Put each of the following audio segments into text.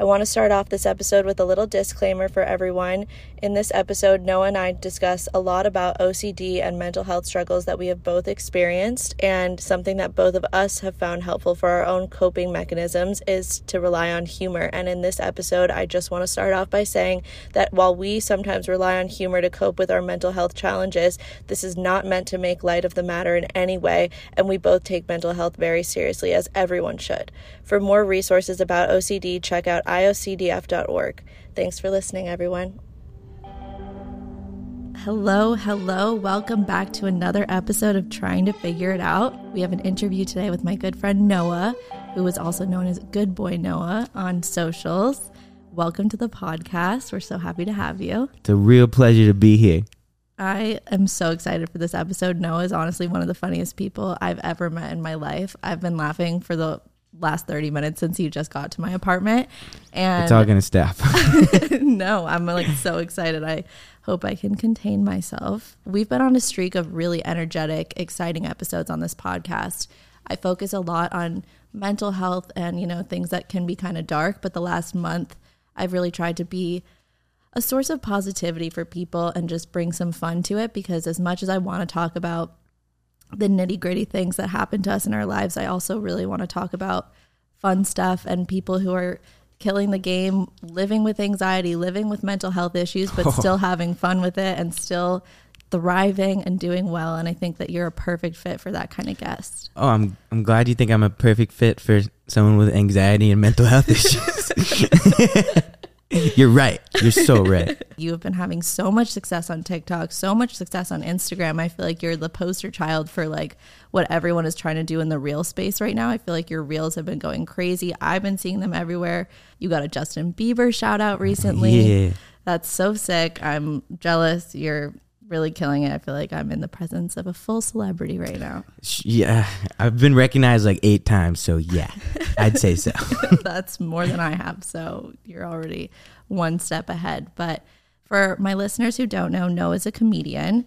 I want to start off this episode with a little disclaimer for everyone. In this episode, Noah and I discuss a lot about OCD and mental health struggles that we have both experienced, and something that both of us have found helpful for our own coping mechanisms is to rely on humor. And in this episode, I just want to start off by saying that while we sometimes rely on humor to cope with our mental health challenges, this is not meant to make light of the matter in any way, and we both take mental health very seriously, as everyone should. For more resources about OCD, check out iocdf.org. Thanks for listening, everyone. Hello, hello. Welcome back to another episode of Trying to Figure It Out. We have an interview today with my good friend Noah, who is also known as Goodboy Noah on socials. Welcome to the podcast. We're so happy to have you. It's a real pleasure to be here. I am so excited for this episode. Noah is honestly one of the funniest people I've ever met in my life. I've been laughing for the last 30 minutes since you just got to my apartment. And It's all gonna stop. no, I'm like so excited. I hope I can contain myself. We've been on a streak of really energetic, exciting episodes on this podcast. I focus a lot on mental health and, you know, things that can be kind of dark, but the last month I've really tried to be a source of positivity for people and just bring some fun to it because as much as I want to talk about the nitty gritty things that happen to us in our lives, I also really want to talk about fun stuff and people who are killing the game, living with anxiety, living with mental health issues, but still having fun with it and still thriving and doing well. And I think that you're a perfect fit for that kind of guest. Oh, I'm I'm glad you think I'm a perfect fit for someone with anxiety and mental health issues. You're right. You're so right. You have been having so much success on TikTok, so much success on Instagram. I feel like you're the poster child for like what everyone is trying to do in the real space right now. I feel like your reels have been going crazy. I've been seeing them everywhere. You got a Justin Bieber shout out recently. Yeah. That's so sick. I'm jealous. You're really killing it. I feel like I'm in the presence of a full celebrity right now. Yeah. I've been recognized like eight times, so yeah, I'd say so. That's more than I have. So you're already one step ahead. But for my listeners who don't know, Noah is a comedian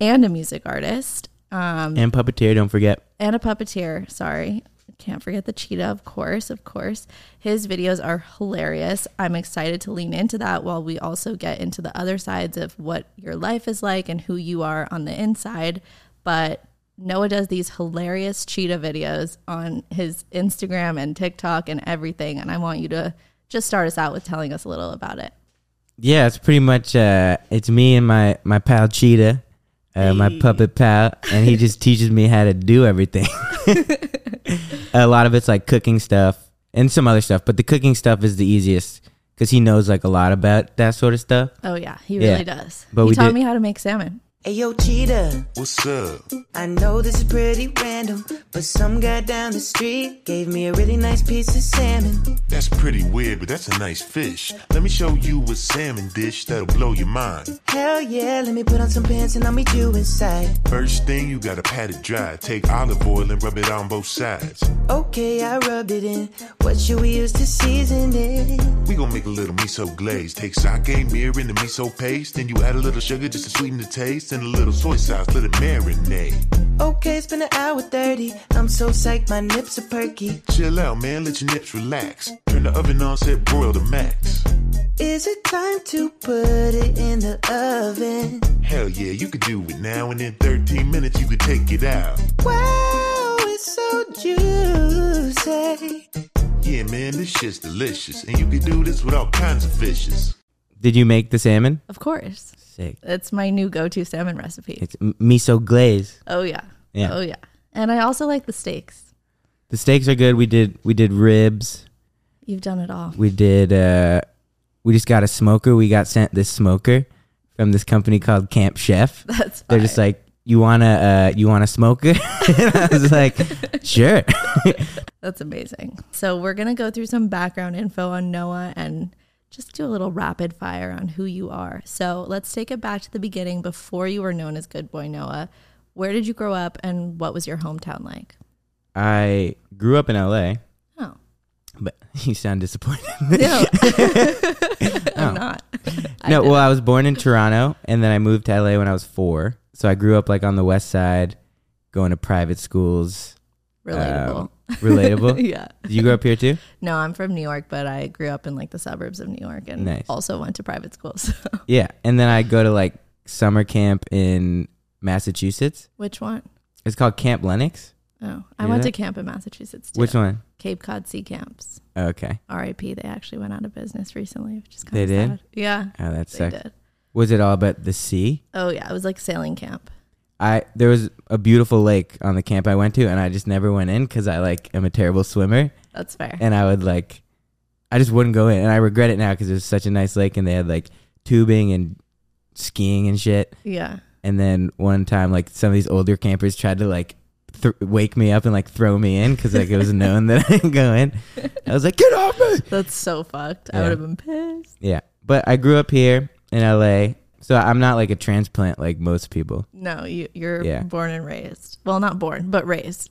and a music artist um, and puppeteer, don't forget. and a puppeteer. Sorry. Can't forget the cheetah, of course, of course. His videos are hilarious. I'm excited to lean into that while we also get into the other sides of what your life is like and who you are on the inside. But Noah does these hilarious cheetah videos on his Instagram and TikTok and everything. And I want you to just start us out with telling us a little about it. Yeah, it's pretty much uh, it's me and my my pal Cheetah, uh, my puppet pal, and he just teaches me how to do everything. a lot of it's like cooking stuff and some other stuff, but the cooking stuff is the easiest because he knows like a lot about that sort of stuff. Oh, yeah, he Yeah. really does. But he we taught did- me how to make salmon. Hey yo, cheetah. What's up? I know this is pretty random, but some guy down the street gave me a really nice piece of salmon. That's pretty weird, but that's a nice fish. Let me show you a salmon dish that'll blow your mind. Hell yeah, let me put on some pants and I'll meet you inside. First thing, you gotta pat it dry. Take olive oil and rub it on both sides. Okay, I rubbed it in. What should we use to season it? We gon' make a little miso glaze. Take sake, mirin, and the miso paste. Then you add a little sugar just to sweeten the taste. And a little soy sauce, let it marinate. Okay, it's been an hour 30. I'm so psyched, my nips are perky. Chill out, man, let your nips relax. Turn the oven on, set broil to max. Is it time to put it in the oven? Hell yeah, you could do it now, and in 13 minutes you could take it out. Wow, it's so juicy. Yeah, man, this shit's delicious. And you can do this with all kinds of fishes. Did you make the salmon? Of course. It's my new go to salmon recipe. It's m- miso glaze. Oh yeah. Yeah. Oh yeah. And I also like the steaks. The steaks are good. We did we did ribs. You've done it all. We did uh we just got a smoker. We got sent this smoker from this company called Camp Chef. That's They're just like, "You want to uh you want a smoker?" and I was like, "Sure." That's amazing. So we're gonna go through some background info on Noah and just do a little rapid fire on who you are. So let's take it back to the beginning before you were known as Goodboy Noah. Where did you grow up and what was your hometown like? I grew up in LA, Oh. but you sound disappointed. No. Oh. I'm not. I no, well, I was born in Toronto and then I moved to LA when I was 4. So I grew up like on the west side, going to private schools. relatable. Um, relatable. yeah. Did you grow up here too? No, I'm from New York, but I grew up in like the suburbs of New York and Nice. also went to private schools. So. Yeah, and then I go to like summer camp in Massachusetts. Which one? It's called Camp Lenox. Oh, I went to camp in Massachusetts too. Which one? Cape Cod Sea Camps. Okay. RIP. They actually went out of business recently, which is kind They of did? sad. Yeah, Oh, that they sucks. did. Was it all about the sea? Oh yeah, it was like sailing camp. I there was a beautiful lake on the camp I went to, and I just never went in because I like am a terrible swimmer, That's fair. and I would like, I just wouldn't go in, and I regret it now because it was such a nice lake, and they had like tubing and skiing and shit. yeah. And then one time, like some of these older campers tried to like th- wake me up and like throw me in because like it was known that I didn't go in. I was like, get off me! That's so fucked. I Yeah. would have been pissed. Yeah, but I grew up here in LA, so I'm not like a transplant like most people. No, you you're Yeah. born and raised. Well, not born, but raised.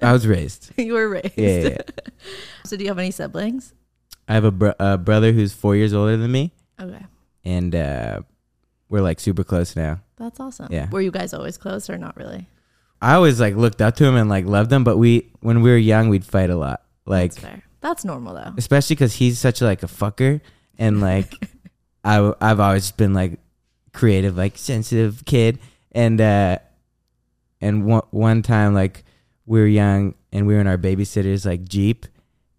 I was raised. you were raised. Yeah, yeah, yeah. So do you have any siblings? I have a, bro- a brother who's four years older than me, Okay. and uh, we're like super close now. That's awesome. Yeah. Were you guys always close or not really? I always like looked up to him and like loved him, but we when we were young we'd fight a lot, like That's fair. That's normal though. especially because he's such like a fucker, and like I I've always been like creative, like sensitive kid, and uh, and one one time like we were young and we were in our babysitter's like jeep,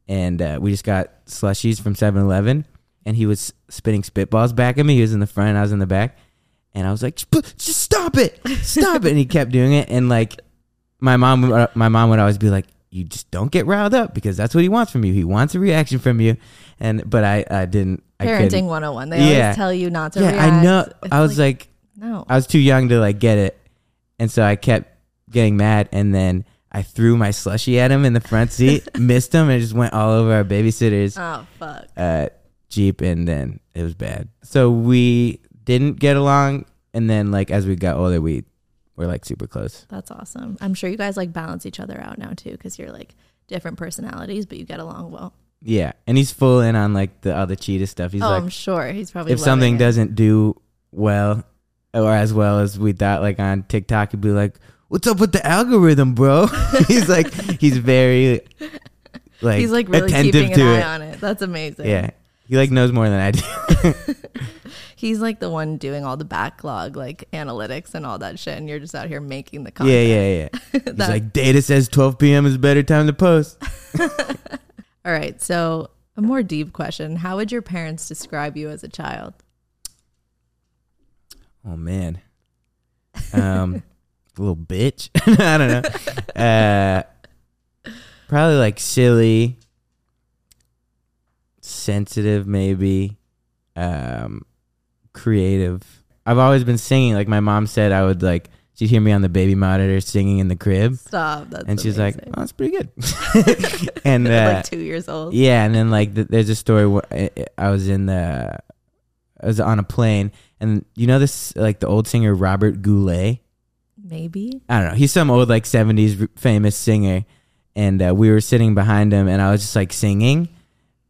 and uh, we just got slushies from 7-Eleven, and he was spitting spitballs back at me. He was in the front, I was in the back, and I was like, "Just stop it, stop it!" And he kept doing it, and like my mom, my mom would always be like, "You just don't get riled up because that's what he wants from you. He wants a reaction from you." And but I, I didn't. I Parenting couldn't. 101. They Yeah. always tell you not to Yeah, react. I know. It's I was like, no. I was too young to like get it, and so I kept getting mad, and then I threw my slushie at him in the front seat, missed him, and just went all over our babysitter's oh fuck. uh, jeep, and then it was bad. So we didn't get along, and then like as we got older, we were like super close. That's awesome. I'm sure you guys like balance each other out now too because you're like different personalities, but you get along well. Yeah, and he's full in on like the other cheetah stuff. He's oh, like, I'm sure he's probably if something it. doesn't do well or as well as we thought, like on TikTok, he'd be like, "What's up with the algorithm, bro?" he's like, he's very like he's like really attentive keeping an to eye it. on it. That's amazing. Yeah, he like knows more than I do. He's like the one doing all the backlog, like analytics and all that shit, and you're just out here making the content. yeah, yeah. Yeah. he's like, data says 12 p.m. is a better time to post. All right. So a more deep question: How would your parents describe you as a child? Oh man, um, little bitch. I don't know. Uh, probably like silly, sensitive, maybe, um, creative. I've always been singing. Like my mom said, I would like. She'd hear me on the baby monitor singing in the crib, Stop. That's and she's like, "Oh, that's pretty good." and uh, like two years old. yeah, and then like th- there's a story where I, I was in the, I was on a plane, and you know this like the old singer Robert Goulet. Maybe. I don't know. He's some old like '70s r- famous singer, and uh, we were sitting behind him, and I was just like singing,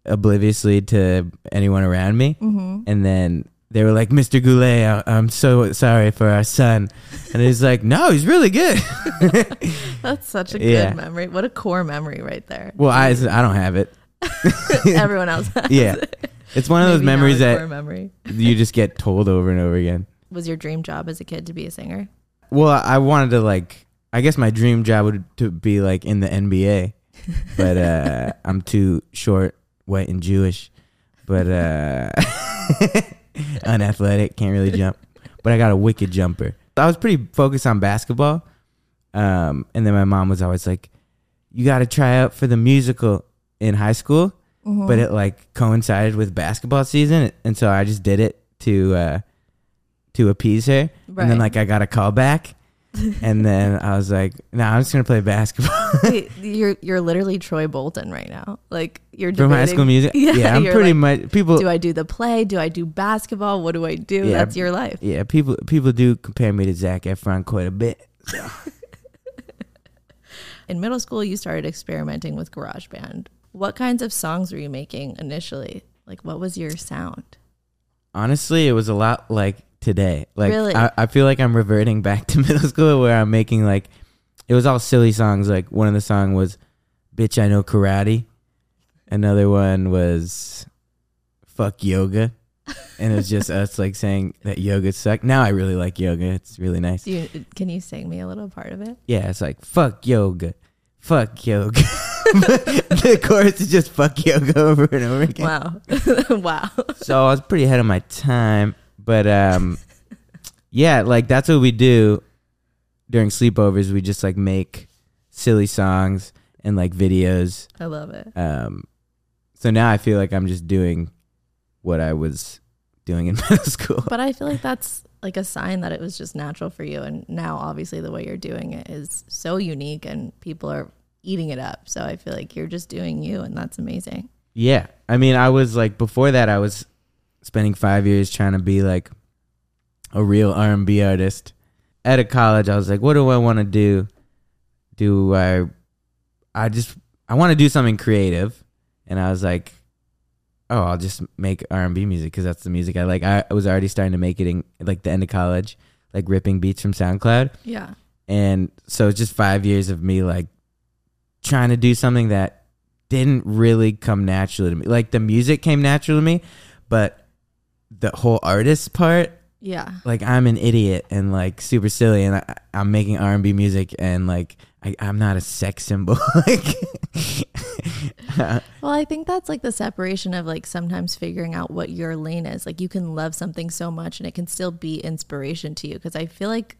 obliviously to anyone around me, Mm-hmm. and then. They were like, Mr. Goulet, I- I'm so sorry for our son. And he's like, no, he's really good. That's such a Yeah. good memory. What a core memory right there. well, I, I don't have it. Everyone else has Yeah. It's one of those Maybe not memories that memory. you just get told over and over again. Was your dream job as a kid to be a singer? Well, I wanted to like. I guess my dream job would to be like in the NBA, but uh, I'm too short, white, and Jewish. But uh, unathletic, can't really jump. But I got a wicked jumper. I was pretty focused on basketball, um, and then my mom was always like, "You got to try out for the musical in high school." Mm-hmm. But it like coincided with basketball season, and so I just did it to uh, to appease her. And then like I got a call back, and then I was like, "No, I'm just gonna play basketball." Wait, you're you're literally Troy Bolton right now. Like you're doing. From High School Music, Yeah, I'm pretty like, much people. Do I do the play? Do I do basketball? What do I do? Yeah, That's your life. yeah, people people do compare me to Zac Efron quite a bit. In middle school, you started experimenting with GarageBand. What kinds of songs were you making initially? Like, what was your sound? Honestly, it was a lot like today. Like Really? I, I feel like I'm reverting back to middle school where I'm making like it was all silly songs. Like one of the song was bitch I know karate. Another one was fuck yoga. And it was just us like saying that yoga sucked. Now I really like yoga. It's really nice. You, can you sing me a little part of it? Yeah, it's like fuck yoga. Fuck yoga. the chorus is just fuck yoga over and over again. Wow. wow. so I was pretty ahead of my time. But um yeah, like that's what we do during sleepovers. We just like make silly songs and like videos. I love it. Um so now I feel like I'm just doing what I was doing in middle school. But I feel like that's like a sign that it was just natural for you. And now, obviously, the way you're doing it is so unique and people are eating it up. So I feel like you're just doing you, and that's amazing. Yeah. I mean, I was like before that I was spending 5 years trying to be like a real R&B artist. At a college, I was like, what do I want to do? Do I I just I want to do something creative. And I was like, oh, I'll just make R&B music cuz that's the music I like. I, I was already starting to make it in like the end of college, like ripping beats from SoundCloud. Yeah. And so it's just five years of me like trying to do something that didn't really come naturally to me. Like the music came natural to me, but the whole artist part, Yeah. like I'm an idiot and like super silly, and I, I'm making R and B music, and like I, I'm not a sex symbol. like, Well, I think that's like the separation of like sometimes figuring out what your lane is. Like you can love something so much and it can still be inspiration to you. Cause I feel like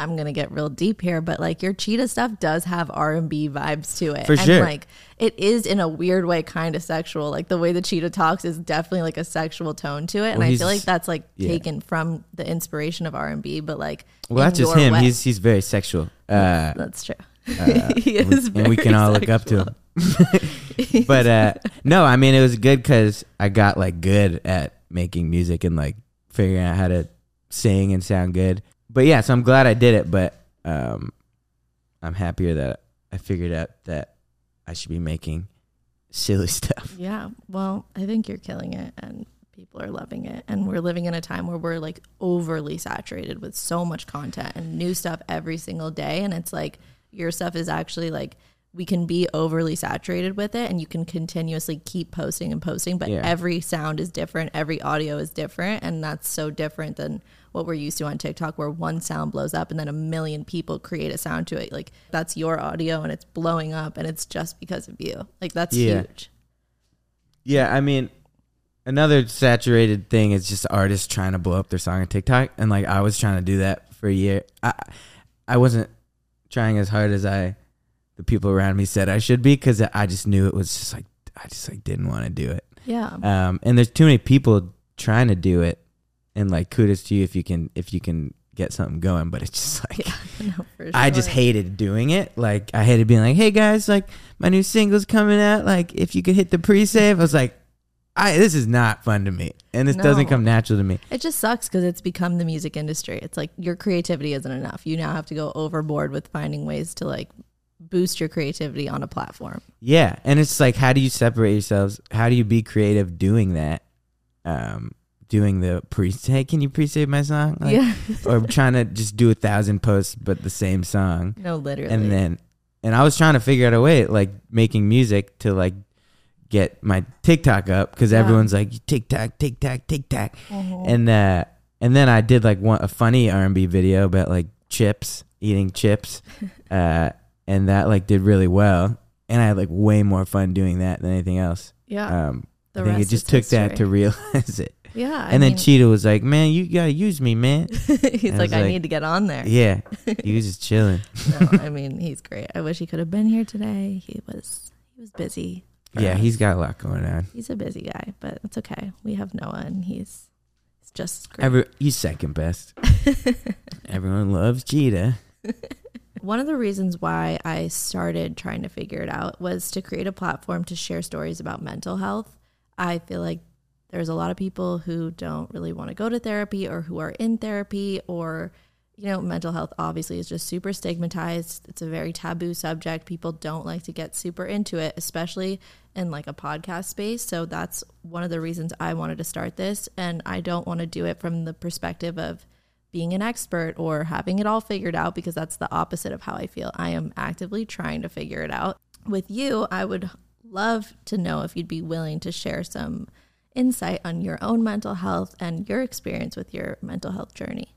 I'm gonna get real deep here, but like your cheetah stuff does have R and B vibes to it. For and sure. like it is in a weird way kind of sexual. Like the way the cheetah talks is definitely like a sexual tone to it. And Well, I feel like that's like yeah. taken from the inspiration of R and B, but like well, that's just him. way. He's he's very sexual. Uh, that's true. uh, he and we- is and we can all look up to him. but uh, no, I mean it was good because I got like good at making music and like figuring out how to sing and sound good. But yeah, so I'm glad I did it. But um, I'm happier that I figured out that I should be making silly stuff. Yeah. Well, I think you're killing it and people are loving it. And we're living in a time where we're like overly saturated with so much content and new stuff every single day. And it's like your stuff is actually like we can be overly saturated with it and you can continuously keep posting and posting, but Yeah. every sound is different, every audio is different. And that's so different than what we're used to on TikTok, where one sound blows up and then a million people create a sound to it. Like that's your audio and it's blowing up and it's just because of you. Like that's Yeah. huge. Yeah, I mean, another saturated thing is just artists trying to blow up their song on TikTok, and like I was trying to do that for a year. I I wasn't trying as hard as I the people around me said I should be because I just knew it was just like I just like didn't want to do it. Yeah. Um, and there's too many people trying to do it, and like kudos to you if you can if you can get something going. But it's just like Yeah, no, I just hated doing it. Like I hated being like, "Hey guys, like my new single's coming out. Like if you could hit the pre-save." I was like, "I this is not fun to me, and this doesn't come natural to me." It just sucks because it's become the music industry. It's like your creativity isn't enough. You now have to go overboard with finding ways to like boost your creativity on a platform. Yeah, and it's like, how do you separate yourselves? How do you be creative doing that? Um, doing the pre. Hey, can you pre-save my song? Like, yeah. or trying to just do a thousand posts but the same song. no, literally. and then and I was trying to figure out a way like making music to like get my TikTok up because Yeah. everyone's like TikTok, TikTok, TikTok, Mhm. and uh and then I did like one a funny R and B video about like chips eating chips, uh and that like did really well, and I had like way more fun doing that than anything else. yeah. Um, the I think it just took that to realize it, Yeah. I and then mean, Cheetah was like, "Man, you gotta use me, man." he's I like, I like, need to get on there. yeah, he was just chilling. no, I mean, he's great. I wish he could have been here today. He was he was busy. Yeah, us. he's got a lot going on. he's a busy guy, but it's okay. We have Noah, and he's just great. Every, he's second best. Everyone loves Cheetah. One of the reasons why I started trying to figure it out was to create a platform to share stories about mental health. I feel like there's a lot of people who don't really want to go to therapy or who are in therapy or you know mental health obviously is just super stigmatized. It's a very taboo subject. People don't like to get super into it especially in like a podcast space. So that's one of the reasons i wanted to start this and i don't want to do it from the perspective of being an expert or having it all figured out because that's the opposite of how I feel. I am actively trying to figure it out. with you, I would love to know if you'd be willing to share some insight on your own mental health and your experience with your mental health journey.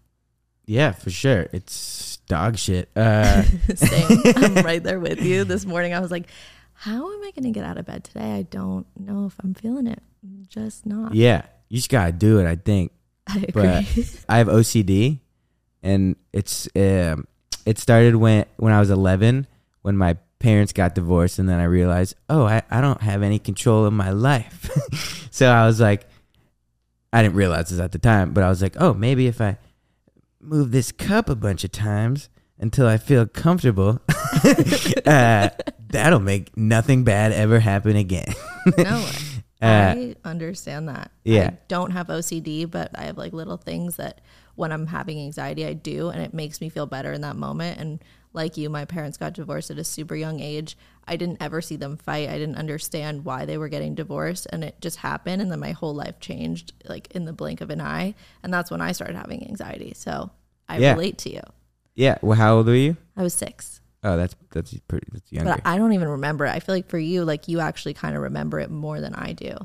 Yeah, for sure. It's dog shit. Uh, Same. I'm right there with you. This morning I was like, how am I going to get out of bed today? I don't know if I'm feeling it. I'm just not. yeah, you just gotta do it. I think. I agree. But I have OCD, and it's um, it started when when I was 11 when my parents got divorced, and then I realized, oh, I, I don't have any control of my life. so I was like, I didn't realize this at the time, but I was like, oh, maybe if I move this cup a bunch of times until I feel comfortable, uh, that'll make nothing bad ever happen again. no, Uh, I understand that. yeah. I don't have OCD, but I have like little things that when I'm having anxiety, I do, and it makes me feel better in that moment. And like you, my parents got divorced at a super young age. I didn't ever see them fight. I didn't understand why they were getting divorced, and it just happened. And then my whole life changed like in the blink of an eye. And that's when I started having anxiety. So I Yeah. relate to you. yeah. Well, how old were you? I was six. Oh, that's that's pretty that's younger. But I don't even remember it. I feel like for you, like you actually kind of remember it more than I do.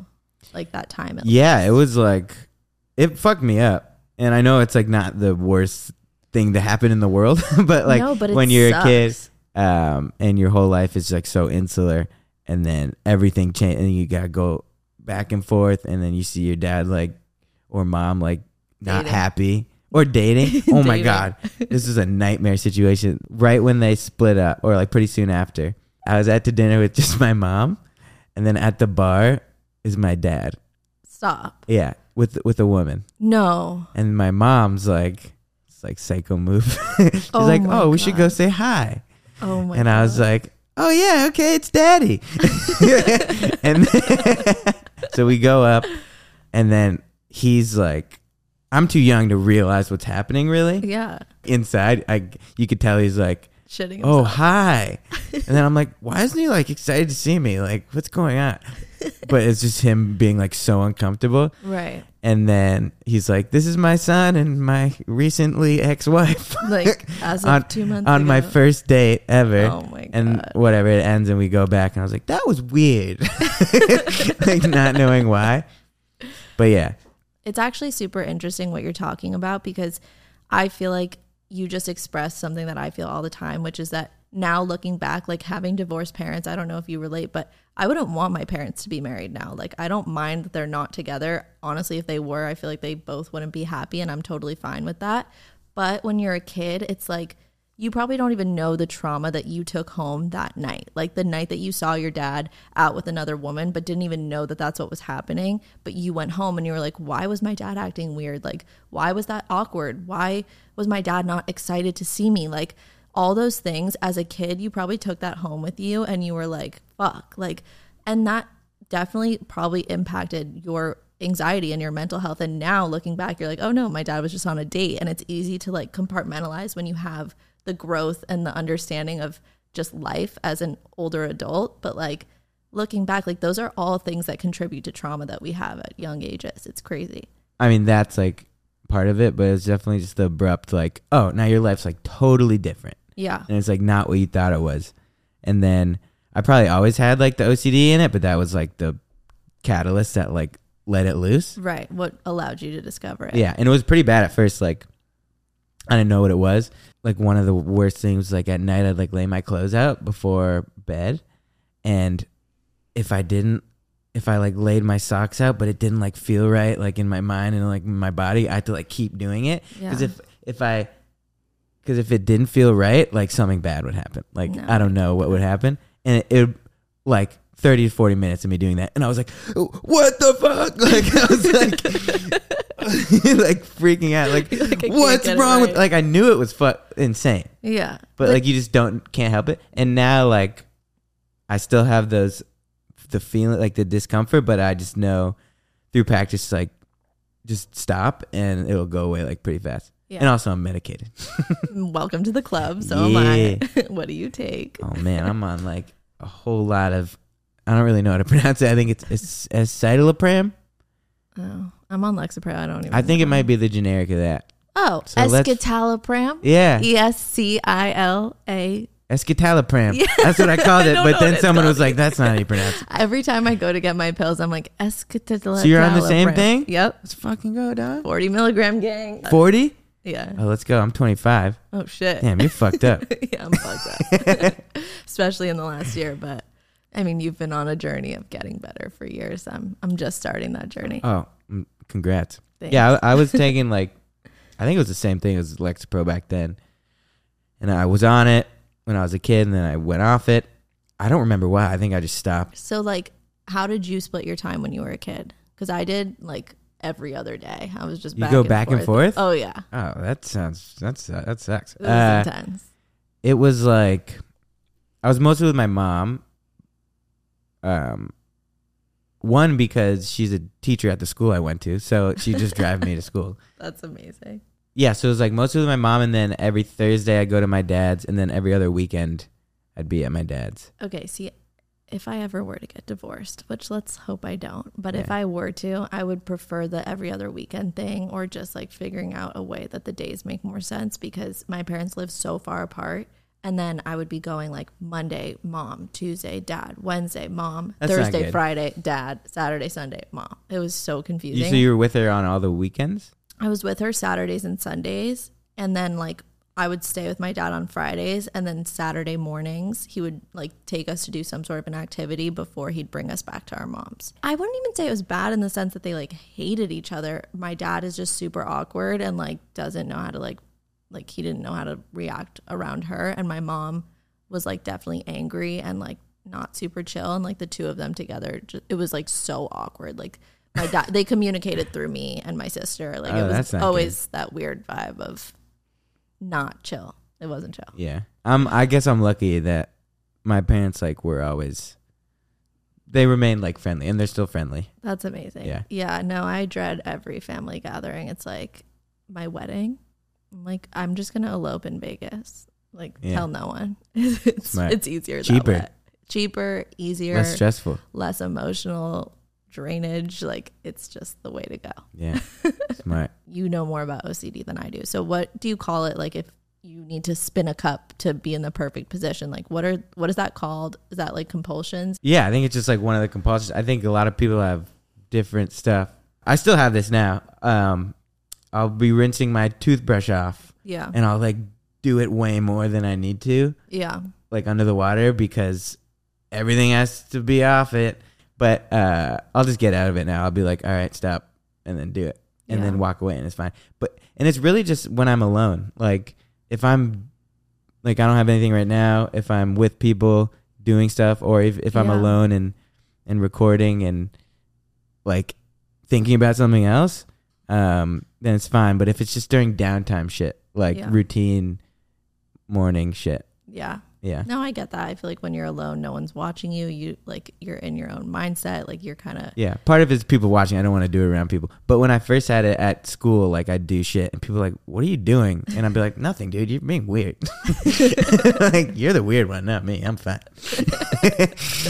Like that time. at Yeah, it was like it fucked me up. And I know it's like not the worst thing to happen in the world, but like No, but when you're sucks. a kid um and your whole life is like so insular and then everything change and you got to go back and forth and then you see your dad like or mom like not Dating. happy or dating. Oh my Dating. god. This is a nightmare situation right when they split up or like pretty soon after. I was at the dinner with just my mom and then at the bar is my dad. Stop. Yeah, with with a woman, No. and my mom's like, it's like psycho move. She's Oh like, oh, we should go say hi, Oh my and I was like, oh yeah, okay, it's daddy. and so we go up, and then he's like, I'm too young to realize what's happening. Really, Yeah. inside, I you could tell he's like, Shitting oh hi, and then I'm like, why isn't he like excited to see me? Like, what's going on? But it's just him being like so uncomfortable. Right. And then he's like, "This is my son and my recently ex-wife." Like as of on, two months on my first date ever. Oh my And whatever it ends, and we go back, and I was like, "That was weird," like not knowing why. But yeah, It's actually super interesting what you're talking about because I feel like you just expressed something that I feel all the time, which is that now looking back, like having divorced parents, I don't know if you relate, but I wouldn't want my parents to be married now. Like, I don't mind that they're not together. Honestly, if they were, I feel like they both wouldn't be happy, and I'm totally fine with that. But when you're a kid, it's like, you probably don't even know the trauma that you took home that night. Like the night that you saw your dad out with another woman, but didn't even know that that's what was happening. But you went home and you were like, why was my dad acting weird? Like, why was that awkward? Why was my dad not excited to see me? Like, all those things as a kid, you probably took that home with you and you were like, fuck. Like, and that definitely probably impacted your anxiety and your mental health. And now looking back, you're like, oh no, my dad was just on a date. And it's easy to like compartmentalize when you have the growth and the understanding of just life as an older adult. But like looking back, like those are all things that contribute to trauma that we have at young ages. It's crazy. I mean that's like part of it, but it's definitely just the abrupt, like, oh, now your life's like totally different. Yeah. and it's like not what you thought it was. And then I probably always had like the OCD in it, but that was like the catalyst that like let it loose. Right. What allowed you to discover it? Yeah, and it was pretty bad at first. Like I didn't know what it was. Like one of the worst things like at night I'd like lay my clothes out before bed, and if I didn't, if I like laid my socks out, but it didn't like feel right, like in my mind and like my body, I had to like keep doing it because Yeah. if if I because if it didn't feel right, like something bad would happen. Like No. I don't know what would happen, and it, it like. 30 to 40 minutes of me doing that and i was like what the fuck like i was like like freaking out like, Like, what's wrong with like i knew it was fu- insane Yeah. but like you just don't can't help it and now like i still have those the feeling like the discomfort but i just know through practice like just stop and it'll go away like pretty fast Yeah. and also i'm medicated welcome to the club. So am I. What do you take? oh man i'm on like a whole lot of i don't really know how to pronounce it i think it's it's escitalopram Oh, I'm on Lexapro. I don't even. i think it might be the generic of that Oh, So escitalopram. yeah E S C I L A escitalopram. That's what I called it. don't But then someone was like, "That's not how you pronounce it." Every time I go to get my pills, I'm like escitalopram. So you're on the same thing? Yep. Let's fucking go, dog. 40 milligram gang. Forty? Yeah. Oh, let's go. I'm 25. Oh shit. Damn, you're fucked up. yeah, I'm fucked up. Especially in the last year, but I mean, you've been on a journey of getting better for years. I'm I'm just starting that journey. Oh, mm, congrats. Thanks. Yeah, I, I was taking like, I think it was the same thing as Lexapro back then, and I was on it when I was a kid, and then I went off it. I don't remember why. I think I just stopped. So like, how did you split your time when you were a kid? Because I did like every other day. I was just You back go and back and forth? Oh yeah, Oh, that sounds that's uh, that sucks. it was Uh, intense. it was like I was mostly with my mom. Um, one because she's a teacher at the school I went to, so she just drive me to school. That's amazing. Yeah, so it was like mostly with my mom, and then every Thursday I go to my dad's, and then every other weekend I'd be at my dad's. Okay, see, if I ever were to get divorced, which let's hope I don't, but if I were to, I would prefer the every other weekend thing or just like figuring out a way that the days make more sense because my parents live so far apart. And then I would be going like Monday, mom, Tuesday, dad, Wednesday, mom, That's Thursday. Friday, dad, Saturday, Sunday, mom. It was so You, confusing. so you were with her on all the weekends? I was with her Saturdays and Sundays, and then like I would stay with my dad on Fridays, and then Saturday mornings he would like take us to do some sort of an activity before he'd bring us back to our moms. I wouldn't even say it was bad in the sense that they like hated each other. My dad is just super awkward and like doesn't know how to like like he didn't know how to react around her, and my mom was like definitely angry and like not super chill, and like the two of them together, just, it was like so awkward, like. My dad, they communicated through me and my sister. Like Oh, it was always that weird vibe of not chill. It wasn't chill. Yeah. Um, I guess I'm lucky that my parents like were always they remained like friendly, and they're still friendly. That's amazing. Yeah. Yeah. No, I dread every family gathering. It's like my wedding. I'm like, I'm just gonna elope in Vegas. Like, Yeah. tell no one. it's Smart. it's easier. Cheaper. Cheaper, easier, Less stressful, less, emotional drainage. Like, it's just the way to go. Yeah. Smart. You know more about OCD than I do. So, what do you call it? Like, if you need to spin a cup to be in the perfect position, like, what are what is that called? Is that like compulsions? Yeah, I think it's just like one of the compulsions. I think a lot of people have different stuff. I still have this now. Um, I'll be rinsing my toothbrush off, Yeah. and I'll like do it way more than I need to, Yeah. like under the water, because everything has to be off it. But uh, I'll just get out of it now. I'll be like, all right, stop, and then do it, and Yeah. then walk away, and it's fine. But and it's really just when I'm alone. Like if I'm like I don't have anything right now. If I'm with people doing stuff, or if if I'm Yeah. alone and and recording and like thinking about something else, um, then it's fine. But if it's just during downtime shit, like Yeah. routine morning shit, Yeah. yeah, No, I get that. I feel like when you're alone, no one's watching you. You like you're in your own mindset. Like you're kind of yeah. Part of it's people watching. I don't want to do it around people. But when I first had it at school, like I'd do shit, and people were like, "What are you doing?" And I'd be like, "Nothing, dude. You're being weird. like you're the weird one, not me. I'm fine."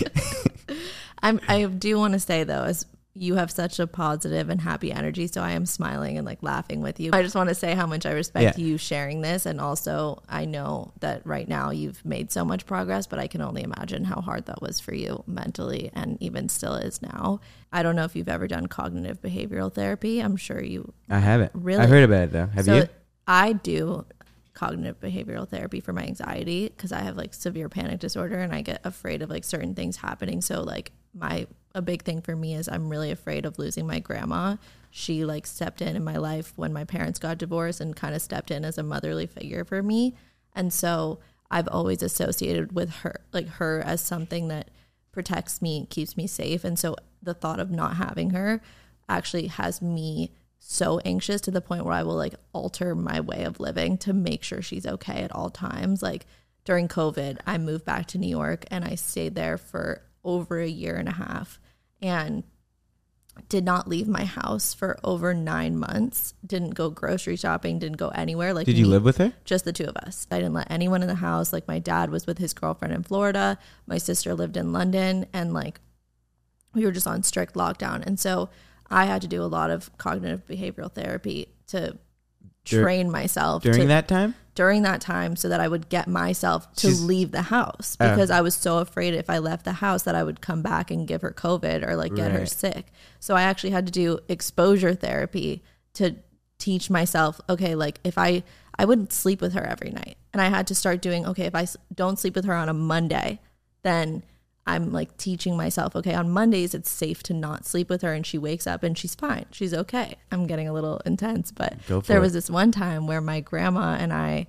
I'm I do want to say though, as you have such a positive and happy energy, so I am smiling and like laughing with you. I just want to say how much I respect Yeah. you sharing this, and also I know that right now you've made so much progress, but I can only imagine how hard that was for you mentally, and even still is now. I don't know if you've ever done cognitive behavioral therapy. I'm sure you I haven't. Really? I've heard about it though. Have so you? I do cognitive behavioral therapy for my anxiety because I have like severe panic disorder and I get afraid of like certain things happening. So like my a big thing for me is I'm really afraid of losing my grandma. She like stepped in in my life when my parents got divorced and kind of stepped in as a motherly figure for me. And so I've always associated with her like her as something that protects me, keeps me safe. And so the thought of not having her actually has me so anxious to the point where I will like alter my way of living to make sure she's okay at all times. Like during COVID, I moved back to New York and I stayed there for over a year and a half and did not leave my house for over nine months. Didn't go grocery shopping, didn't go anywhere. Like Did you live with her? just the two of us. I didn't let anyone in the house. Like my dad was with his girlfriend in Florida. My sister lived in London and like we were just on strict lockdown. And so I had to do a lot of cognitive behavioral therapy to Dur- train myself during to, that time. during that time so that I would get myself to She's- leave the house Oh. because I was so afraid if I left the house that I would come back and give her COVID or like get her sick. So I actually had to do exposure therapy to teach myself, okay, like if I I wouldn't sleep with her every night. And I had to start doing, okay, if I don't sleep with her on a Monday, then I'm like teaching myself, okay, on Mondays it's safe to not sleep with her and she wakes up and she's fine. She's okay. I'm getting a little intense, but there it. was this one time where my grandma and I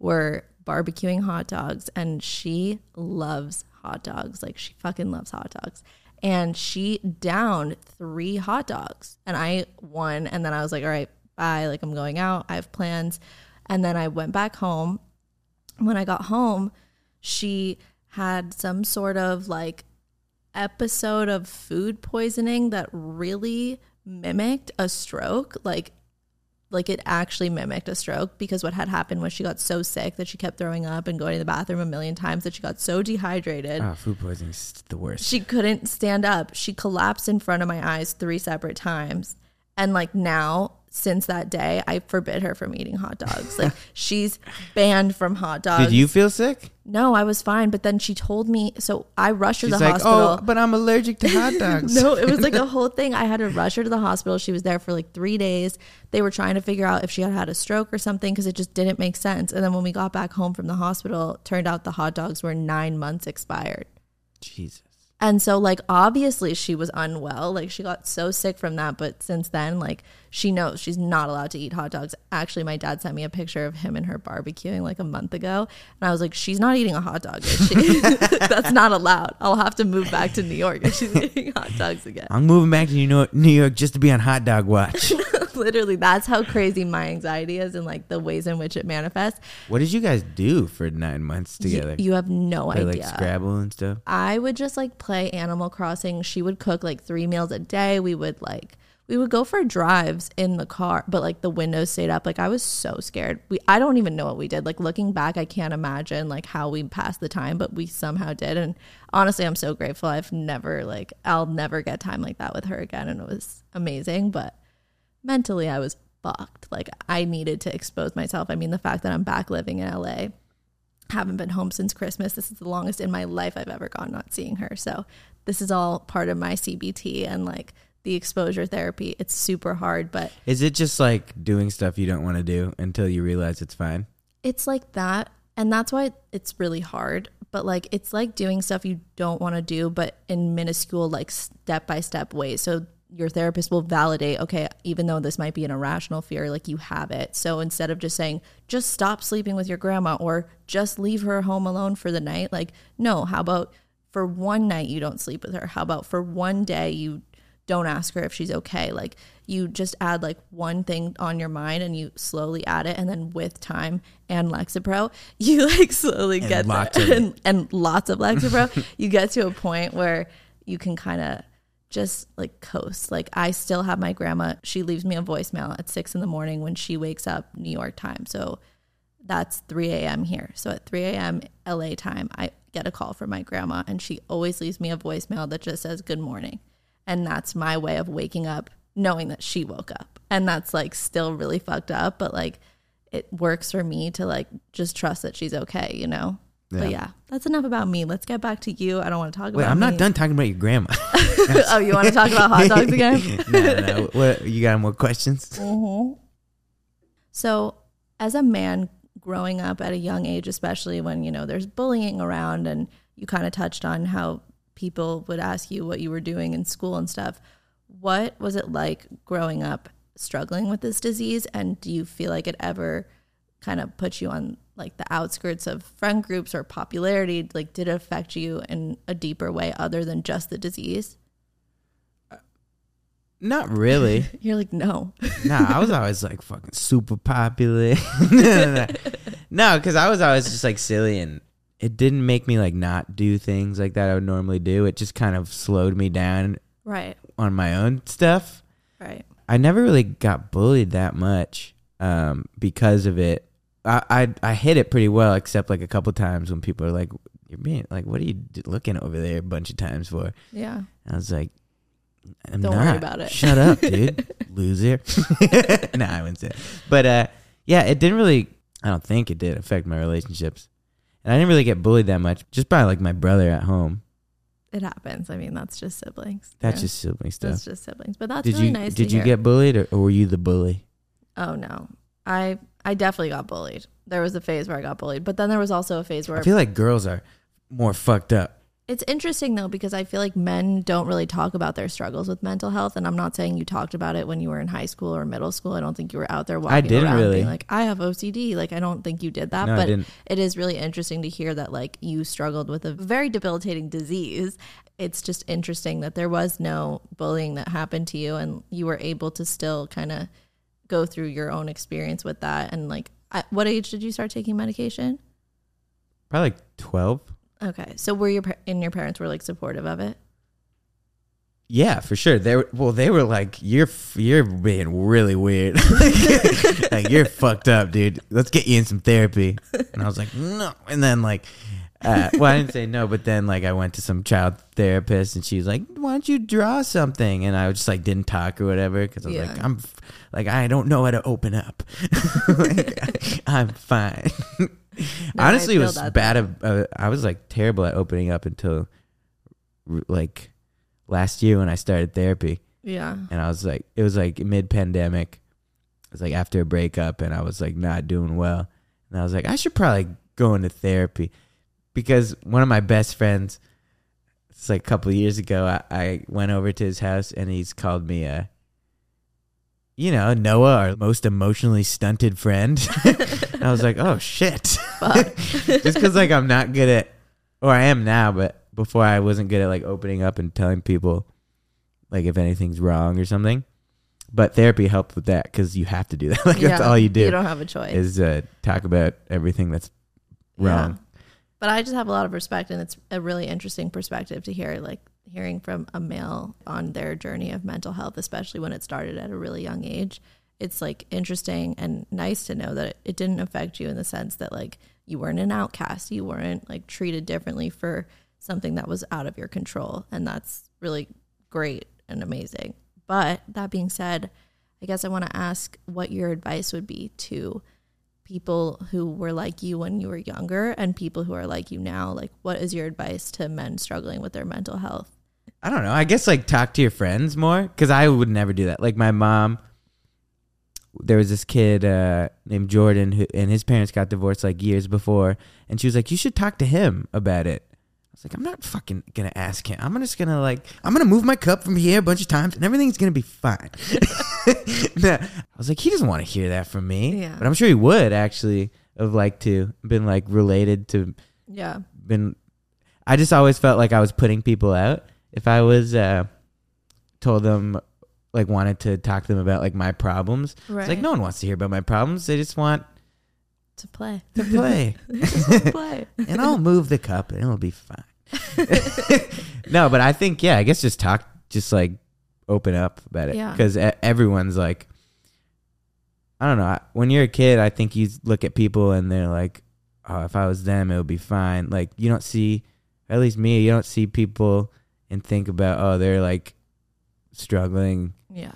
were barbecuing hot dogs and she loves hot dogs. Like she fucking loves hot dogs. And she downed three hot dogs and I won. And then I was like, all right, bye. Like I'm going out. I have plans. And then I went back home. When I got home, she had some sort of like episode of food poisoning that really mimicked a stroke. Like like it actually mimicked a stroke because what had happened was she got so sick that she kept throwing up and going to the bathroom a million times that she got so dehydrated Oh, food poisoning is the worst. she couldn't stand up. She collapsed in front of my eyes three separate times. And like now, since that day, I forbid her from eating hot dogs. Like she's banned from hot dogs. Did you feel sick? No, I was fine. But then she told me, so I rushed her to the like, oh, hospital. oh, but I'm allergic to hot dogs. No, it was like a whole thing. I had to rush her to the hospital. She was there for like three days. They were trying to figure out if she had had a stroke or something because it just didn't make sense. And then when we got back home from the hospital, turned out the hot dogs were nine months expired. Jesus. And so, like, obviously, she was unwell. Like, she got so sick from that. But since then, like, she knows she's not allowed to eat hot dogs. Actually, my dad sent me a picture of him and her barbecuing like a month ago. And I was like, she's not eating a hot dog, is she? That's not allowed. I'll have to move back to New York if she's eating hot dogs again. I'm moving back to New York, New York just to be on hot dog watch. Literally, that's how crazy my anxiety is and like the ways in which it manifests. what did you guys do for nine months You- together? You, have no Play, idea. like Scrabble and stuff. I would just like play Animal Crossing. She would cook like three meals a day. We would like we would go for drives in the car, but like the windows stayed up. Like I was so scared. We I don't even know what we did. Like looking back, I can't imagine like how we passed the time, but we somehow did. And honestly, I'm so grateful. I've never like I'll never get time like that with her again, and it was amazing. But mentally, I was fucked. Like I needed to expose myself. I mean, the fact that I'm back living in LA haven't been home since Christmas. This is the longest in my life I've ever gone not seeing her. So this is all part of my CBT and like the exposure therapy. It's super hard, but Is it just like doing stuff you don't want to do until you realize it's fine? it's like that. And that's why it's really hard. But like it's like doing stuff you don't want to do, but in minuscule, like step by step ways. So your therapist will validate, okay, even though this might be an irrational fear, like you have it. So instead of just saying, just stop sleeping with your grandma or just leave her home alone for the night, like, no, how about for one night you don't sleep with her? How about for one day you don't ask her if she's okay. Like you just add like one thing on your mind and you slowly add it and then with time and Lexapro, you like slowly get there and, and lots of Lexapro, you get to a point where you can kind of just like coast. Like I still have my grandma, she leaves me a voicemail at six in the morning when she wakes up New York time. So that's 3 a.m. here. So at 3 a.m. LA time, I get a call from my grandma and she always leaves me a voicemail that just says good morning. And that's my way of waking up knowing that she woke up. And that's like still really fucked up, but like it works for me to like just trust that she's okay, you know? But Yeah. yeah, that's enough about me. Let's get back to you. I don't want to talk Wait, about I'm not me. done talking about your grandma. oh, you want to talk about hot dogs again? no, no. What, you got more questions? Mm-hmm. So, as a man growing up at a young age, especially when, you know, there's bullying around and you kind of touched on how people would ask you what you were doing in school and stuff. What was it like growing up struggling with this disease? And do you feel like it ever kind of put you on like the outskirts of friend groups or popularity? Like, did it affect you in a deeper way other than just the disease? Not really. You're like, no. nah, I was always like fucking super popular. no, no, because I was always just like silly and it didn't make me like not do things like that I would normally do. It just kind of slowed me down right, on my own stuff. right. I never really got bullied that much um, because of it. I, I I hit it pretty well, except like a couple times when people are like, "You're being like, what are you looking over there?" A bunch of times for. Yeah. I was like, I'm Don't not. worry about it. Shut up, dude. Loser. no, I wouldn't say. That. But uh, Yeah, it didn't really. I don't think it did affect my relationships, and I didn't really get bullied that much, just by like my brother at home. It happens. I mean, that's just siblings. That's Yeah. just sibling stuff. that's just siblings. But that's did really you nice. did you hear. get bullied, or, or were you the bully? Oh no, I I definitely got bullied. There was a phase where I got bullied, but then there was also a phase where I feel like girls are more fucked up. It's interesting though because I feel like men don't really talk about their struggles with mental health, and I'm not saying you talked about it when you were in high school or middle school. I don't think you were out there walking didn't around really. being like, "I have OCD." Like, I don't think you did that. No, I but didn't. it is really interesting to hear that like you struggled with a very debilitating disease. It's just interesting that there was no bullying that happened to you, and you were able to still kind of go through your own experience with that. And like, at what age did you start taking medication? Probably like twelve. Okay, so were your and your parents were like supportive of it? Yeah, for sure. They were, well, they were like, "You're you're being really weird. like you're fucked up, dude. Let's get you in some therapy." And I was like, "No." And then like, uh, well, I didn't say no, but then like I went to some child therapist, and she was like, "Why don't you draw something?" And I was just like didn't talk or whatever because I was Yeah. like, "I'm f- like I don't know how to open up. Like, I'm fine." No, Honestly, it was bad. Of, uh, I was like terrible at opening up until like last year when I started therapy, Yeah. and I was like, it was like mid pandemic. It was like after a breakup, and I was like not doing well, and I was like, I should probably go into therapy because one of my best friends, it's like a couple of years ago, I, I went over to his house, and he's called me a. You know, Noah, our most emotionally stunted friend. and I was like, oh shit. Just because, like, I'm not good at, or I am now, but before I wasn't good at, like, opening up and telling people, like, if anything's wrong or something. But therapy helped with that because you have to do that. like, that's all you do You don't have a choice. is uh, talk about everything that's wrong. Yeah. But I just have a lot of respect, and it's a really interesting perspective to hear, like hearing from a male on their journey of mental health, especially when it started at a really young age. It's like interesting and nice to know that it, didn't affect you in the sense that like you weren't an outcast, you weren't like treated differently for something that was out of your control, and that's really great and amazing. But that being said, I guess I want to ask what your advice would be to people who were like you when you were younger and people who are like you now like what is your advice to men struggling with their mental health I don't know. I guess like talk to your friends more because I would never do that. Like my mom, there was this kid uh, named Jordan who, and his parents got divorced like years before, and she was like, "You should talk to him about it." I was like, "I'm not fucking gonna ask him. I'm just gonna like, I'm gonna move my cup from here a bunch of times, and everything's gonna be fine." Nah, I was like, he doesn't want to hear that from me, Yeah. but I'm sure he would actually have liked to been like related to yeah been I just always felt like I was putting people out if I was uh told them like wanted to talk to them about like my problems. right It's like no one wants to hear about my problems. They just want to play to play. play and I'll move the cup and it'll be fine. no, but I think yeah, I guess just talk just like open up about it Yeah. cuz everyone's like I don't know. I- When you're a kid, I think you look at people and they're like, "Oh, if I was them, it would be fine." Like you don't see, at least me, you don't see people and think about, "Oh, they're like struggling yeah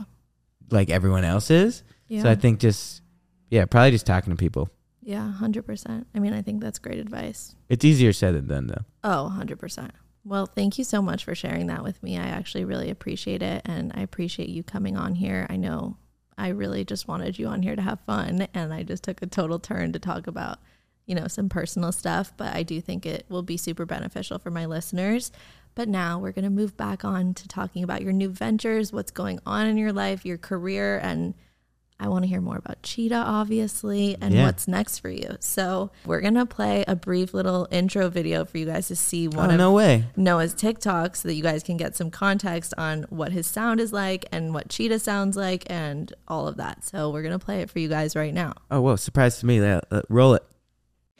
like everyone else is." yeah So I think just yeah, probably just talking to people. Yeah 100% i mean i think that's great advice. It's easier said than done, though. oh 100% well thank you so much for sharing that with me. I actually really appreciate it and i appreciate you coming on here. I know i really just wanted you on here to have fun and i just took a total turn to talk about you know some personal stuff but i do think it will be super beneficial for my listeners. But now we're going to move back on to talking about your new ventures what's going on in your life your career and I want to hear more about Cheetah, obviously, and Yeah. what's next for you. So, we're going to play a brief little intro video for you guys to see one oh of no way! Noah's TikTok so that you guys can get some context on what his sound is like and what Cheetah sounds like and all of that. So, we're going to play it for you guys right now. Oh whoa! Surprise to me. Uh, uh, roll it.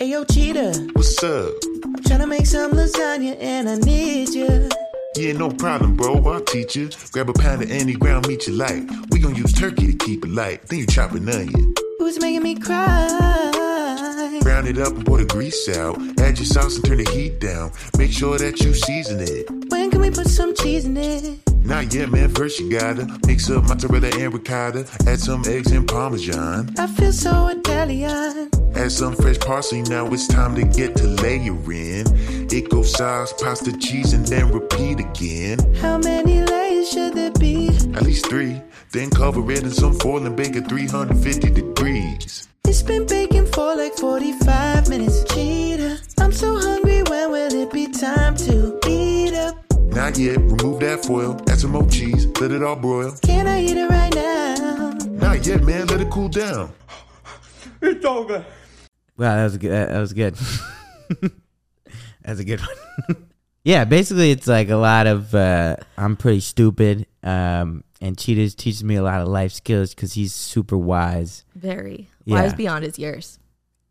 Ayo, cheetah, What's up? I'm tryna make some lasagna and I need you. Yeah, no problem, bro. I'll teach you. Grab a pound of any ground meat you like. We gon' use turkey to keep it light. Then you chop an onion. Who's making me cry? Brown it up and pour the grease out. Add your sauce and turn the heat down. Make sure that you season it. When can we put some cheese in it? Not yet, man. First you gotta mix up mozzarella and ricotta. Add some eggs and parmesan. I feel so Italian. Add some fresh parsley. Now it's time to get to layering. It goes sauce, pasta, cheese, and then repeat again. How many layers should there be? At least three. Then cover it in some foil and bake at 350 degrees. It's been baking for like 45 minutes. Cheetah, I'm so hungry. When will it be time to eat? Not yet. Remove that foil. Add some more cheese. Let it all broil. Can I eat it right now? Not yet, man. Let it cool down. It's over. Wow, that was good. That that was good. That's a good one. yeah, basically, it's like a lot of uh, I'm pretty stupid, um, and Cheetahs teaches me a lot of life skills because he's super wise. Very Yeah. wise beyond his years.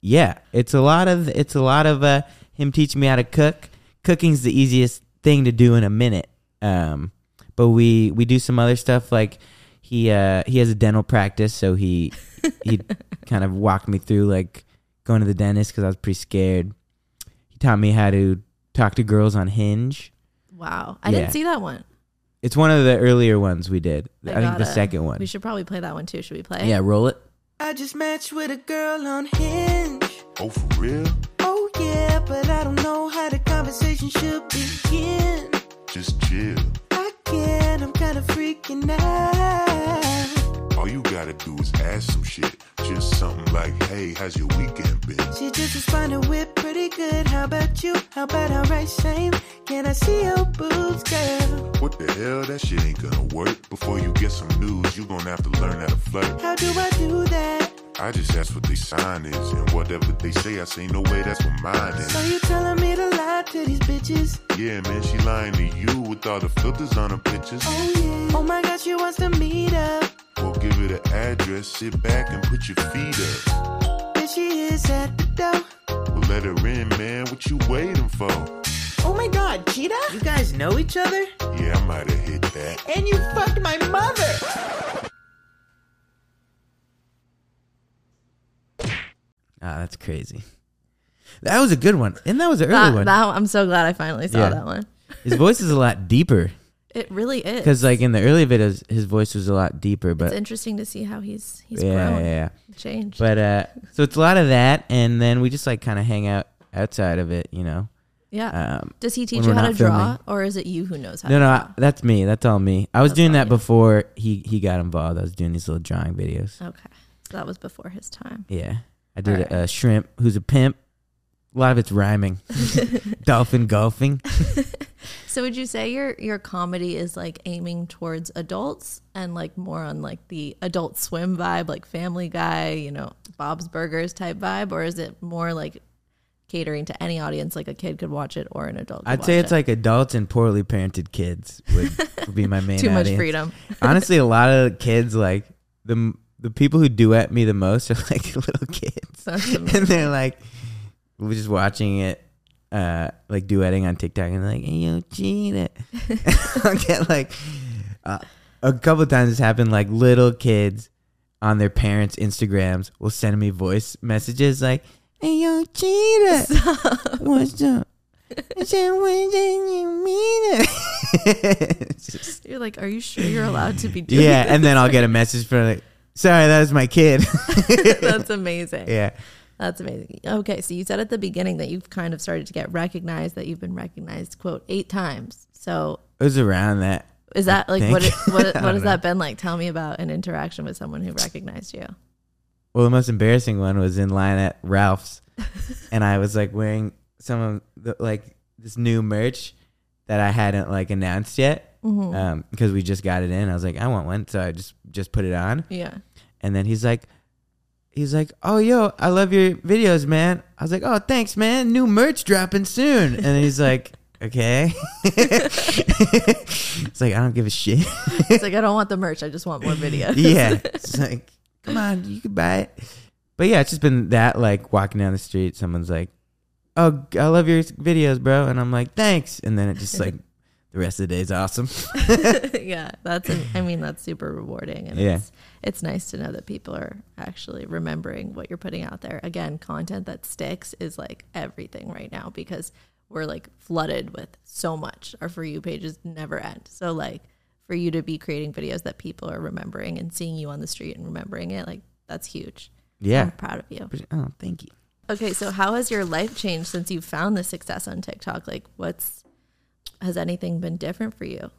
Yeah, it's a lot of it's a lot of uh, him teaching me how to cook. Cooking's the easiest thing to do in a minute. Um, but we we do some other stuff like he uh, he has a dental practice, so he he kind of walked me through like going to the dentist because I was pretty scared. He taught me how to talk to girls on Hinge. Wow, I Yeah. didn't see that one. It's one of the earlier ones we did. I, think the second one. We should probably play that one too. Should we play? Yeah, roll it. I just matched with a girl on Hinge. Oh, for real? Oh yeah, but I don't know how the conversation should begin. Just chill. I can't, I'm kinda freaking out. All you gotta do is ask some shit. Just something like, hey, how's your weekend been? She just responded with pretty good. How about you? How about alright, same? Can I see your boobs, girl? What the hell? That shit ain't gonna work. Before you get some news, you gonna have to learn how to flirt. How do I do that? I just ask what they sign is, and whatever they say, I say, no way, that's what mine So is. you telling me to lie to these bitches? Yeah, man, she lying to you with all the filters on her pictures. Oh yeah. Oh my god, she wants to meet up. Well, give her the address, sit back and put your feet up. There she is at the door. Well, let her in, man. What you waiting for? Oh my god, Cheetah? You guys know each other? Yeah, I might have hit that. And you fucked my mother! Ah, that's crazy. That was a good one, and that was an early That, one. that- I'm so glad I finally saw Yeah. that one. His voice is a lot deeper It really is. because, like in the early videos, his voice was a lot deeper. But it's But interesting to see how he's he's yeah, grown, yeah, yeah. changed. But uh, so it's a lot of that, and then we just like kind of hang out outside of it, you know. yeah. Um, Does he teach when you we're how to not draw, filming. or is it you who knows how no, to no? I, that's me. That's all me. I was That's doing all that you. before he he got involved. I was doing these little drawing videos. okay, so that was before his time. Yeah, I did Alright. a, shrimp who's a pimp. A lot of it's rhyming. Dolphin golfing. So would you say your your comedy is like aiming towards adults and like more on like the adult swim vibe, like Family Guy, you know, Bob's Burgers type vibe, or is it more like catering to any audience, like a kid could watch it or an adult? Could I'd say it's it? like adults and poorly parented kids would, would be my main. too much audience. freedom. Honestly, a lot of kids like the the people who duet me the most are like little kids, and they're like we're just watching it. Uh, like duetting on TikTok and they're like, hey, yo, cheetah. I'll get like uh, a couple times it's happened. Like little kids on their parents' Instagrams will send me voice messages like, "Hey, yo, cheetah, what's up?" I said, "When did you mean just- You're like, are you sure you're allowed to be doing yeah, and then I'll get a message from like, "Sorry, that was my kid." That's amazing. yeah, That's amazing. Okay, so you said at the beginning that you've kind of started to get recognized, that you've been recognized, quote, eight times. So it was around that. is that like what? It, what, I what has know. that been like? Tell me about an interaction with someone who recognized you. Well, the most embarrassing one was in line at Ralph's, and I was like wearing some of the, like this new merch that I hadn't like announced yet Mm-hmm. um, because we just got it in. I was like, I want one, so I just just put it on, Yeah. and then he's like, he's like, oh yo, I love your videos, man. I was like, oh thanks, man. New merch dropping soon, and he's like. Okay. it's like I don't give a shit. It's like I don't want the merch. I just want more videos. yeah. It's like, come on, you can buy it. But yeah, it's just been that like walking down the street, someone's like, "Oh, I love your videos, bro," and I'm like, "Thanks," and then it just like the rest of the day is awesome. yeah, that's. I mean, that's super rewarding, and Yeah. it's it's nice to know that people are actually remembering what you're putting out there. Again, content that sticks is like everything right now because we're like flooded with so much. Our for you pages never end. So like for you to be creating videos that people are remembering and seeing you on the street and remembering it. Like that's huge. Yeah. I'm proud of you. Oh, thank you. Okay, so how has your life changed since you found the success on TikTok? Like what's has anything been different for you?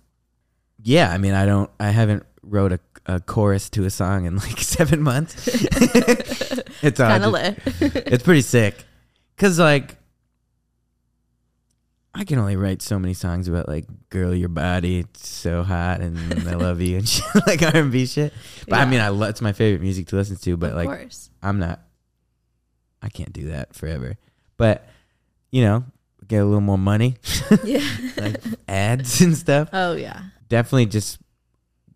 Yeah, I mean, I don't, I haven't wrote a, a chorus to a song in like seven months. it's uh, Kind of lit. it's pretty sick because like i can only write so many songs about like girl your body it's so hot and i love you and shit, like r&b shit but i mean i lo- it's my favorite music to listen to but of like course. i'm not i can't do that forever but you know get a little more money Yeah. like ads and stuff Oh yeah. definitely just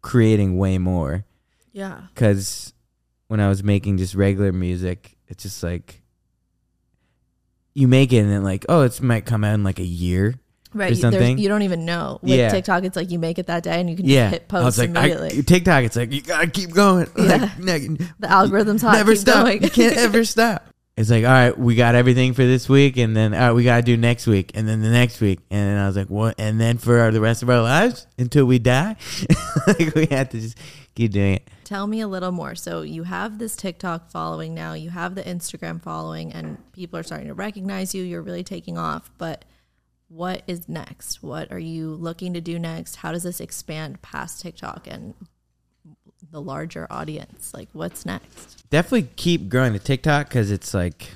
creating way more Yeah. because when I was making just regular music, it's just like you make it and then like, oh, it might come out in like a year. Right. or there's- something. You don't even know. With Yeah. TikTok, it's like you make it that day and you can Yeah, just hit I was post immediately. I. TikTok, it's like you gotta keep going. Yeah. Like, the algorithm's hot. never stop. going. You can't ever stop. It's like, all right, we got everything for this week, and then all right, we gotta do next week, and then the next week, and then I was like, what? And then for our, the rest of our lives until we die, like we have to just keep doing it. Tell me a little more. So you have this TikTok following now, you have the Instagram following, and people are starting to recognize you. You're really taking off. But what is next? What are you looking to do next? How does this expand past TikTok and the larger audience? Like, what's next? Definitely keep growing the TikTok because it's like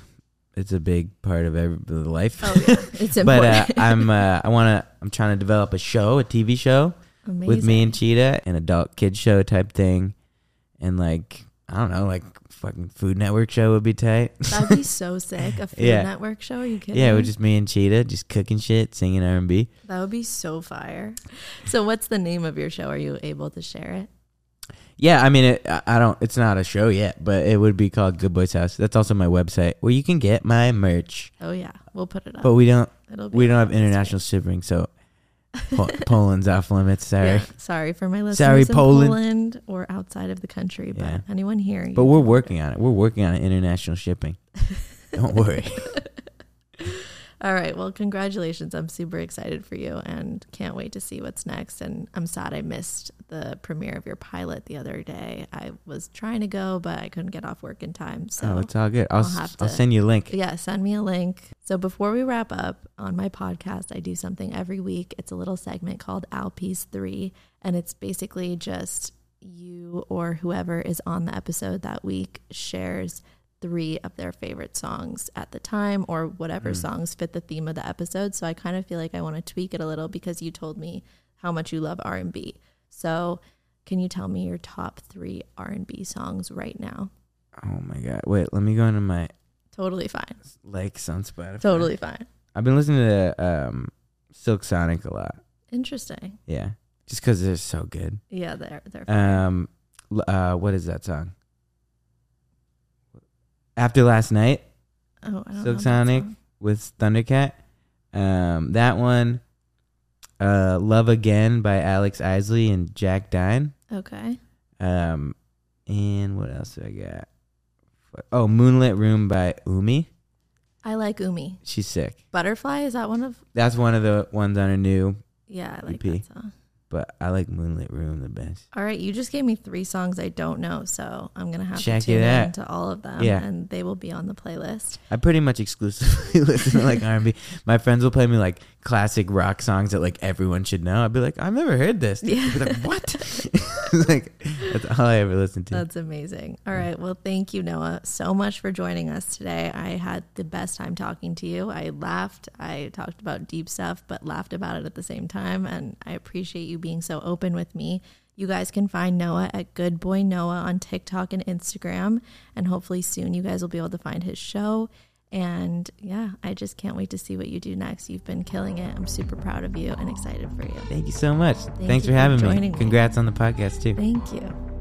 it's a big part of every life. Oh yeah, it's important. but uh, I'm uh, I want to I'm trying to develop a show, a TV show Amazing. with me and Cheetah, an adult kid show type thing, and like I don't know, like fucking Food Network show would be tight. That'd be so sick. A Food Yeah. Network show? Are you kidding? yeah, it was just me and Cheetah just cooking shit, singing R and B. That would be so fire. So, what's the name of your show? Are you able to share it? Yeah, I mean, it, I don't. It's not a show yet, but it would be called Good Boys House. That's also my website where you can get my merch, Oh yeah, we'll put it up. but we don't. It'll be We don't have international shipping, so Po- Poland's off limits. Sorry. Yeah, sorry for my listeners Sorry, in Poland. Poland or outside of the country, but Yeah. anyone here. But we're working on it. We're working on international shipping. Don't worry. All right. Well, congratulations. I'm super excited for you and can't wait to see what's next. And I'm sad I missed the premiere of your pilot the other day. I was trying to go, but I couldn't get off work in time. So oh, it's all good. I'll, I'll s- have I'll to- send you a link. Yeah, send me a link. So before we wrap up on my podcast, I do something every week. It's a little segment called Al Piece 3, and it's basically just you or whoever is on the episode that week shares three of their favorite songs at the time or whatever songs fit the theme of the episode. So I kind of feel like I want to tweak it a little because you told me how much you love R&B. So can you tell me your top 3 R&B songs right now? Oh my god. Wait, let me go into my Totally fine. likes on Spotify. Totally fine. I've been listening to um, Silk Sonic a lot. Interesting. Yeah, just because they're so good. Yeah, they're they're fire. Um, uh, what is that song? After last night oh, I don't Silk Sonic with Thundercat. Um, that one. Uh, Love Again by Alex Isley and Jack Dine. Okay. Um, and what else do I got? Oh, Moonlit Room by Umi. I like Umi. She's sick. Butterfly is that one of? That's one of the ones on her new, Yeah, I like EP. that song. But I like Moonlit Room the best. All right, you just gave me three songs I don't know, so I'm gonna have Check to tune out. into all of them, Yeah. and they will be on the playlist. I pretty much exclusively listen to like R&B. My friends will play me like classic rock songs that like everyone should know. I'd be like, I've never heard this. Yeah. Like, what? like that's all I ever listen to. That's amazing. All right, well, thank you, Noah, so much for joining us today. I had the best time talking to you. I laughed. I talked about deep stuff, but laughed about it at the same time, and I appreciate you being so open with me. You guys can find Noah at Goodboy Noah on TikTok and Instagram, and hopefully soon you guys will be able to find his show. And yeah, I just can't wait to see what you do next. You've been killing it. I'm super proud of you and excited for you. Thank you so much. Thanks you for for having me. me. Congrats on the podcast too. Thank you.